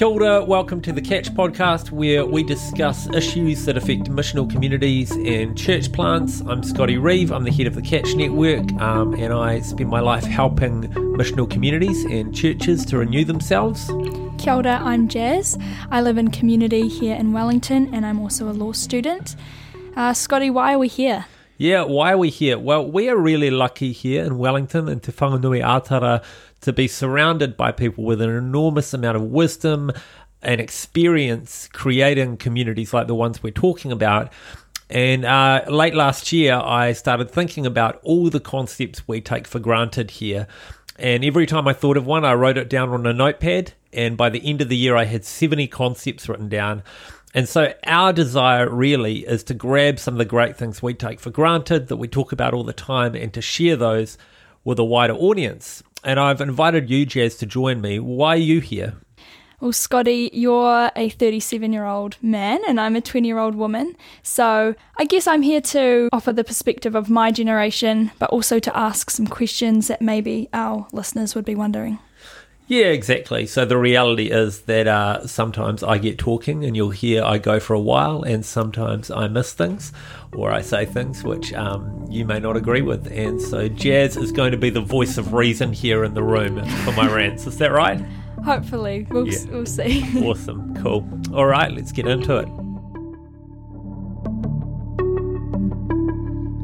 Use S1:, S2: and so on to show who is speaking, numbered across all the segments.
S1: Kia ora, welcome to the Catch podcast, where we discuss issues that affect missional communities and church plants. I'm Scotty Reeve, I'm the head of the Catch Network, um, and I spend my life helping missional communities and churches to renew themselves.
S2: Kia ora, I'm Jazz. I live in community here in Wellington, and I'm also a law student. Uh, Scotty, why are we here?
S1: Yeah, why are we here? Well, we are really lucky here in Wellington and Te Whanganui-a-Tara to be surrounded by people with an enormous amount of wisdom and experience creating communities like the ones we're talking about. And uh, late last year, I started thinking about all the concepts we take for granted here. And every time I thought of one, I wrote it down on a notepad. And by the end of the year, I had 70 concepts written down. And so, our desire really is to grab some of the great things we take for granted that we talk about all the time and to share those with a wider audience and I've invited you, Jazz, to join me. Why are you here?
S2: Well, Scotty, you're a 37 year old man and I'm a 20 year old woman. So I guess I'm here to offer the perspective of my generation, but also to ask some questions that maybe our listeners would be wondering.
S1: Yeah, exactly. So the reality is that uh, sometimes I get talking and you'll hear I go for a while, and sometimes I miss things or I say things which um, you may not agree with. And so Jazz is going to be the voice of reason here in the room for my rants. Is that right?
S2: Hopefully. We'll, yeah. we'll see.
S1: awesome. Cool. All right, let's get into it.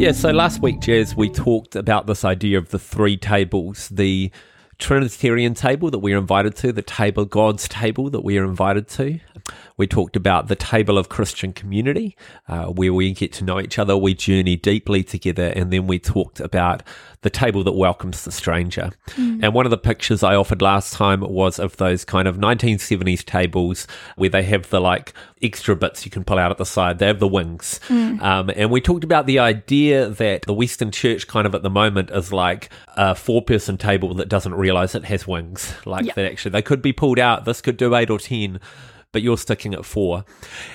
S1: Yeah, so last week, Jazz, we talked about this idea of the three tables the Trinitarian table that we are invited to, the table, God's table that we are invited to. We talked about the table of Christian community, uh, where we get to know each other, we journey deeply together, and then we talked about the table that welcomes the stranger. Mm. And one of the pictures I offered last time was of those kind of 1970s tables where they have the like extra bits you can pull out at the side. They have the wings. Mm. Um, and we talked about the idea that the Western church kind of at the moment is like a four person table that doesn't realize it has wings. Like yep. that actually they could be pulled out. This could do eight or 10 but you're sticking at four.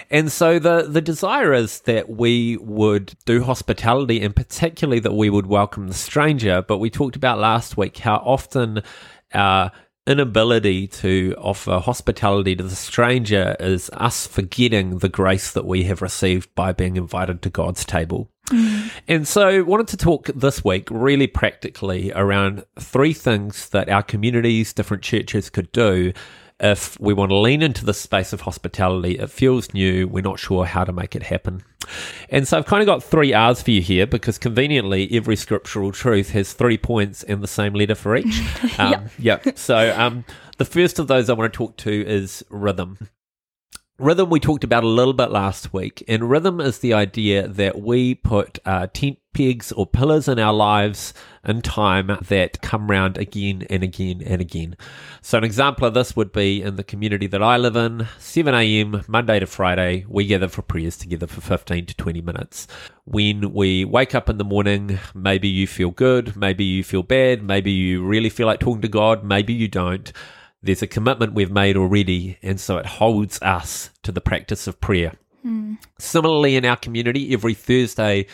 S1: And so the, the desire is that we would do hospitality and particularly that we would welcome the stranger. But we talked about last week how often our inability to offer hospitality to the stranger is us forgetting the grace that we have received by being invited to God's table. Mm. And so, wanted to talk this week really practically around three things that our communities, different churches could do if we want to lean into the space of hospitality, it feels new, we're not sure how to make it happen. And so I've kind of got three R's for you here because conveniently every scriptural truth has three points and the same letter for each. Um, yep. yep. So um, the first of those I want to talk to is rhythm. Rhythm we talked about a little bit last week, and rhythm is the idea that we put uh, tent pegs or pillars in our lives in time that come round again and again and again. So, an example of this would be in the community that I live in 7 a.m., Monday to Friday, we gather for prayers together for 15 to 20 minutes. When we wake up in the morning, maybe you feel good, maybe you feel bad, maybe you really feel like talking to God, maybe you don't there's a commitment we've made already, and so it holds us to the practice of prayer. Mm. Similarly, in our community, every Thursday,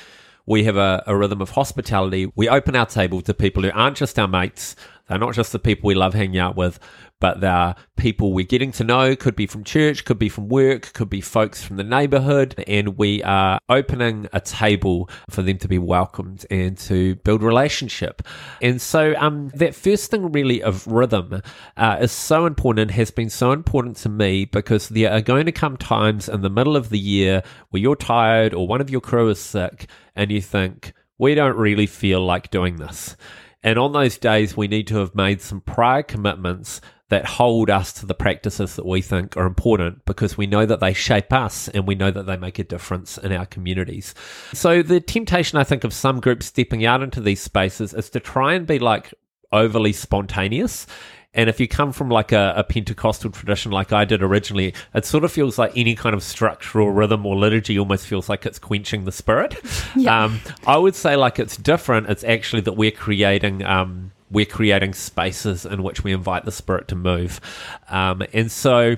S1: we have a, a, rhythm of hospitality. We open our table to people who aren't just our mates, they're not just the people we love hanging out with, but they're people we're getting to know. Could be from church, could be from work, could be folks from the neighborhood. And we are opening a table for them to be welcomed and to build relationship. And so um, that first thing really of rhythm uh, is so important has been so important to me because there are going to come times in the middle of the year where you're tired or one of your crew is sick and you think, we don't really feel like doing this. And on those days, we need to have made some prior commitments that hold us to the practices that we think are important because we know that they shape us and we know that they make a difference in our communities. So, the temptation, I think, of some groups stepping out into these spaces is to try and be like overly spontaneous and if you come from like a, a, Pentecostal tradition, like I did originally, it sort of feels like any kind of structural rhythm or liturgy almost feels like it's quenching the spirit. Yeah. Um, I would say like it's different. It's actually that we're creating. Um, we're creating spaces in which we invite the spirit to move. Um, and so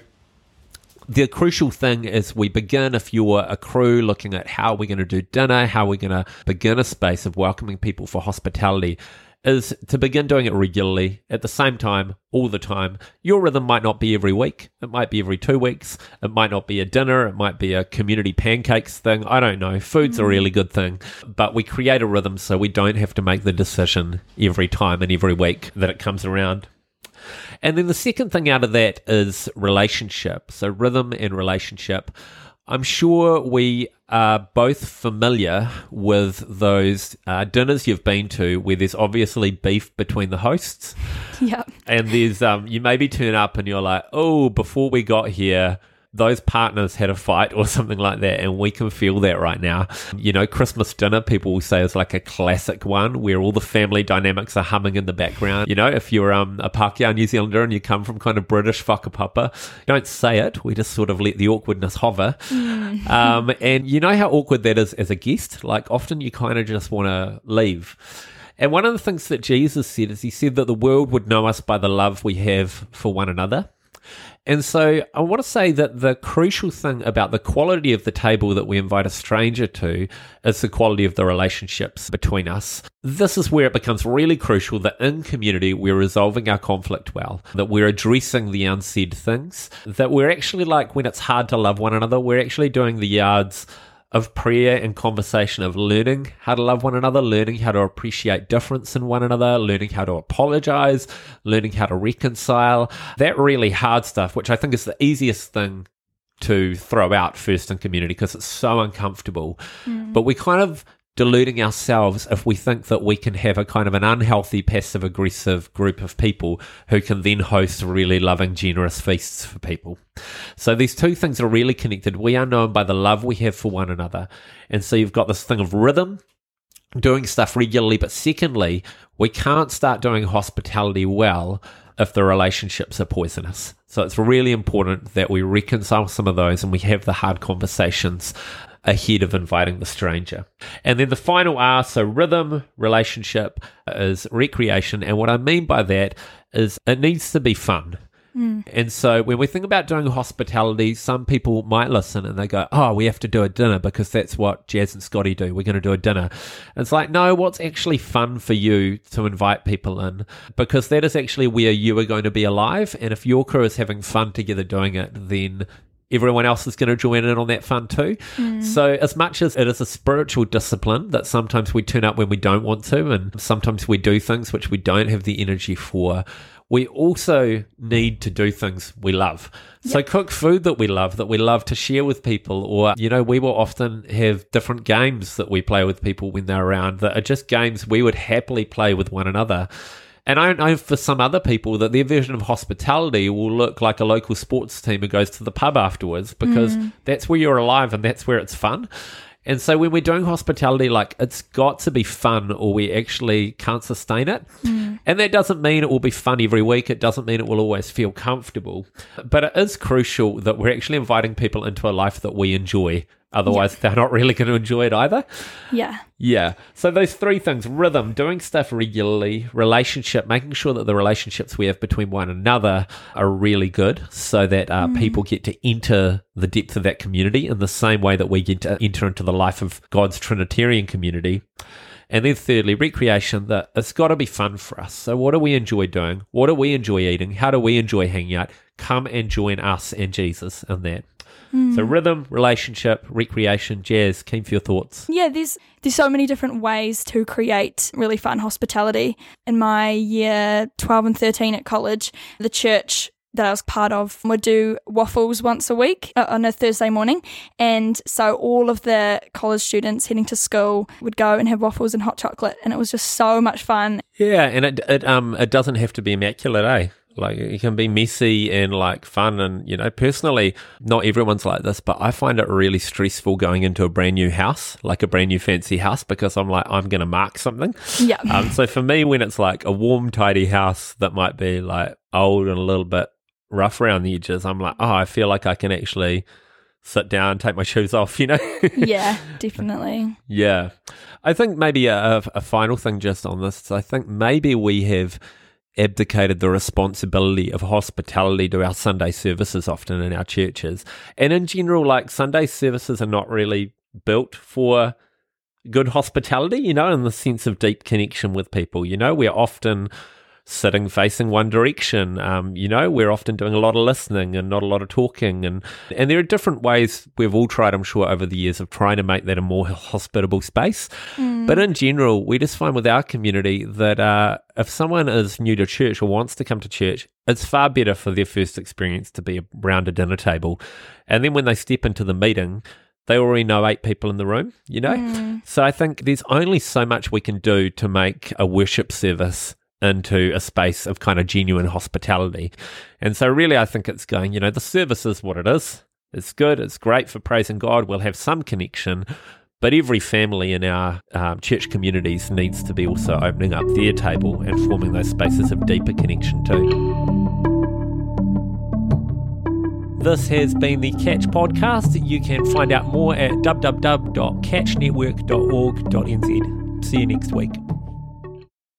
S1: the crucial thing is we begin if you're a crew looking at how we're going to do dinner, how we're going to begin a space of welcoming people for hospitality is to begin doing it regularly at the same time, all the time. Your rhythm might not be every week, it might be every two weeks, it might not be a dinner, it might be a community pancakes thing. I don't know. Food's a mm-hmm. really good thing, but we create a rhythm so we don't have to make the decision every time and every week that it comes around. And then the second thing out of that is relationship. So, rhythm and relationship. I'm sure we are both familiar with those uh, dinners you've been to where there's obviously beef between the hosts.
S2: Yeah.
S1: And there's, um, you maybe turn up and you're like, oh, before we got here, those partners had a fight or something like that, and we can feel that right now. You know, Christmas dinner, people will say is like a classic one where all the family dynamics are humming in the background. You know, if you're um, a Pākehā New Zealander and you come from kind of British whakapapa, don't say it. We just sort of let the awkwardness hover. Um, and you know how awkward that is as a guest? Like, often you kind of just want to leave. And one of the things that Jesus said is he said that the world would know us by the love we have for one another. And so I want to say that the crucial thing about the quality of the table that we invite a stranger to is the quality of the relationships between us. This is where it becomes really crucial that in community we're resolving our conflict well, that we're addressing the unsaid things, that we're actually like when it's hard to love one another, we're actually doing the yards of prayer and conversation of learning how to love one another, learning how to appreciate difference in one another, learning how to apologize, learning how to reconcile. That really hard stuff, which I think is the easiest thing to throw out first in community because it's so uncomfortable. Mm-hmm. But we kind of deluding ourselves if we think that we can have a kind of an unhealthy passive aggressive group of people who can then host really loving generous feasts for people. So these two things are really connected. We are known by the love we have for one another. And so you've got this thing of rhythm doing stuff regularly but secondly we can't start doing hospitality well if the relationships are poisonous. So it's really important that we reconcile some of those and we have the hard conversations ahead of inviting the stranger. And then the final R, so rhythm, relationship, is recreation. And what I mean by that is it needs to be fun. Hmm. And so when we think about doing hospitality, some people might listen and they go, Oh, we have to do a dinner because that's what Jazz and Scotty do. We're going to do a dinner. And it's like, no, what's actually fun for you to invite people in? Because that is actually where you are going to be alive. And if your crew is having fun together doing it, then everyone else is going to join in on that fun too. Mm. So, as much as it is a spiritual discipline that sometimes we turn up when we don't want to, and sometimes we do things which we don't have the energy for, we also need to do things we love. So, cook food that we love, that we love to share with people, or, you know, we will often have different games that we play with people when they're around that are just games we would happily play with one another. And I know for some other people that their version of hospitality will look like a local sports team who goes to the pub afterwards because mm. that's where you're alive and that's where it's fun. And so when we're doing hospitality, like it's got to be fun or we actually can't sustain it. Mm. And that doesn't mean it will be fun every week. It doesn't mean it will always feel comfortable. But it is crucial that we're actually inviting people into a life that we enjoy. Otherwise, they're not really going to enjoy it either.
S2: Yeah.
S1: Yeah. So those three things rhythm, doing stuff regularly, relationship, making sure that the relationships we have between one another are really good so that uh, people get to enter the depth of that community in the same way that we get to enter into the life of God's Trinitarian community. And then thirdly, recreation, that it's got to be fun for us. So what do we enjoy doing? What do we enjoy eating? How do we enjoy hanging out? Come and join us and Jesus in that. So rhythm, relationship, recreation, jazz. Keen for your thoughts.
S2: Yeah, there's there's so many different ways to create really fun hospitality. In my year 12 and 13 at college, the church that I was part of would do waffles once a week uh, on a Thursday morning. And so all of the college students heading to school would go and have waffles and hot chocolate. And it was just so much fun.
S1: Yeah, and it it um it doesn't have to be immaculate, eh? Like it can be messy and like fun and you know, personally, not everyone's like this, but I find it really stressful going into a brand new house, like a brand new fancy house, because I'm like, I'm gonna mark something.
S2: Yeah.
S1: Um so for me when it's like a warm, tidy house that might be like old and a little bit rough around the edges, I'm like, oh, I feel like I can actually sit down, take my shoes off, you know?
S2: yeah, definitely.
S1: Yeah. I think maybe a, a final thing just on this. I think maybe we have abdicated the responsibility of hospitality to our Sunday services often in our churches. And in general, like Sunday services are not really built for good hospitality, you know, in the sense of deep connection with people. You know, we're often sitting facing one direction. Um, you know, we're often doing a lot of listening and not a lot of talking. And, and there are different ways we've all tried, I'm sure, over the years of trying to make that a more hospitable space. Mm. But in general, we just find with our community that uh, if someone is new to church or wants to come to church, it's far better for their first experience to be around a dinner table. And then when they step into the meeting, they already know eight people in the room, you know? Mm. So I think there's only so much we can do to make a worship service into a space of kind of genuine hospitality. And so, really, I think it's going, you know, the service is what it is. It's good, it's great for praising God. We'll have some connection, but every family in our um, church communities needs to be also opening up their table and forming those spaces of deeper connection too. This has been the Catch Podcast. You can find out more at www.catchnetwork.org.nz. See you next week.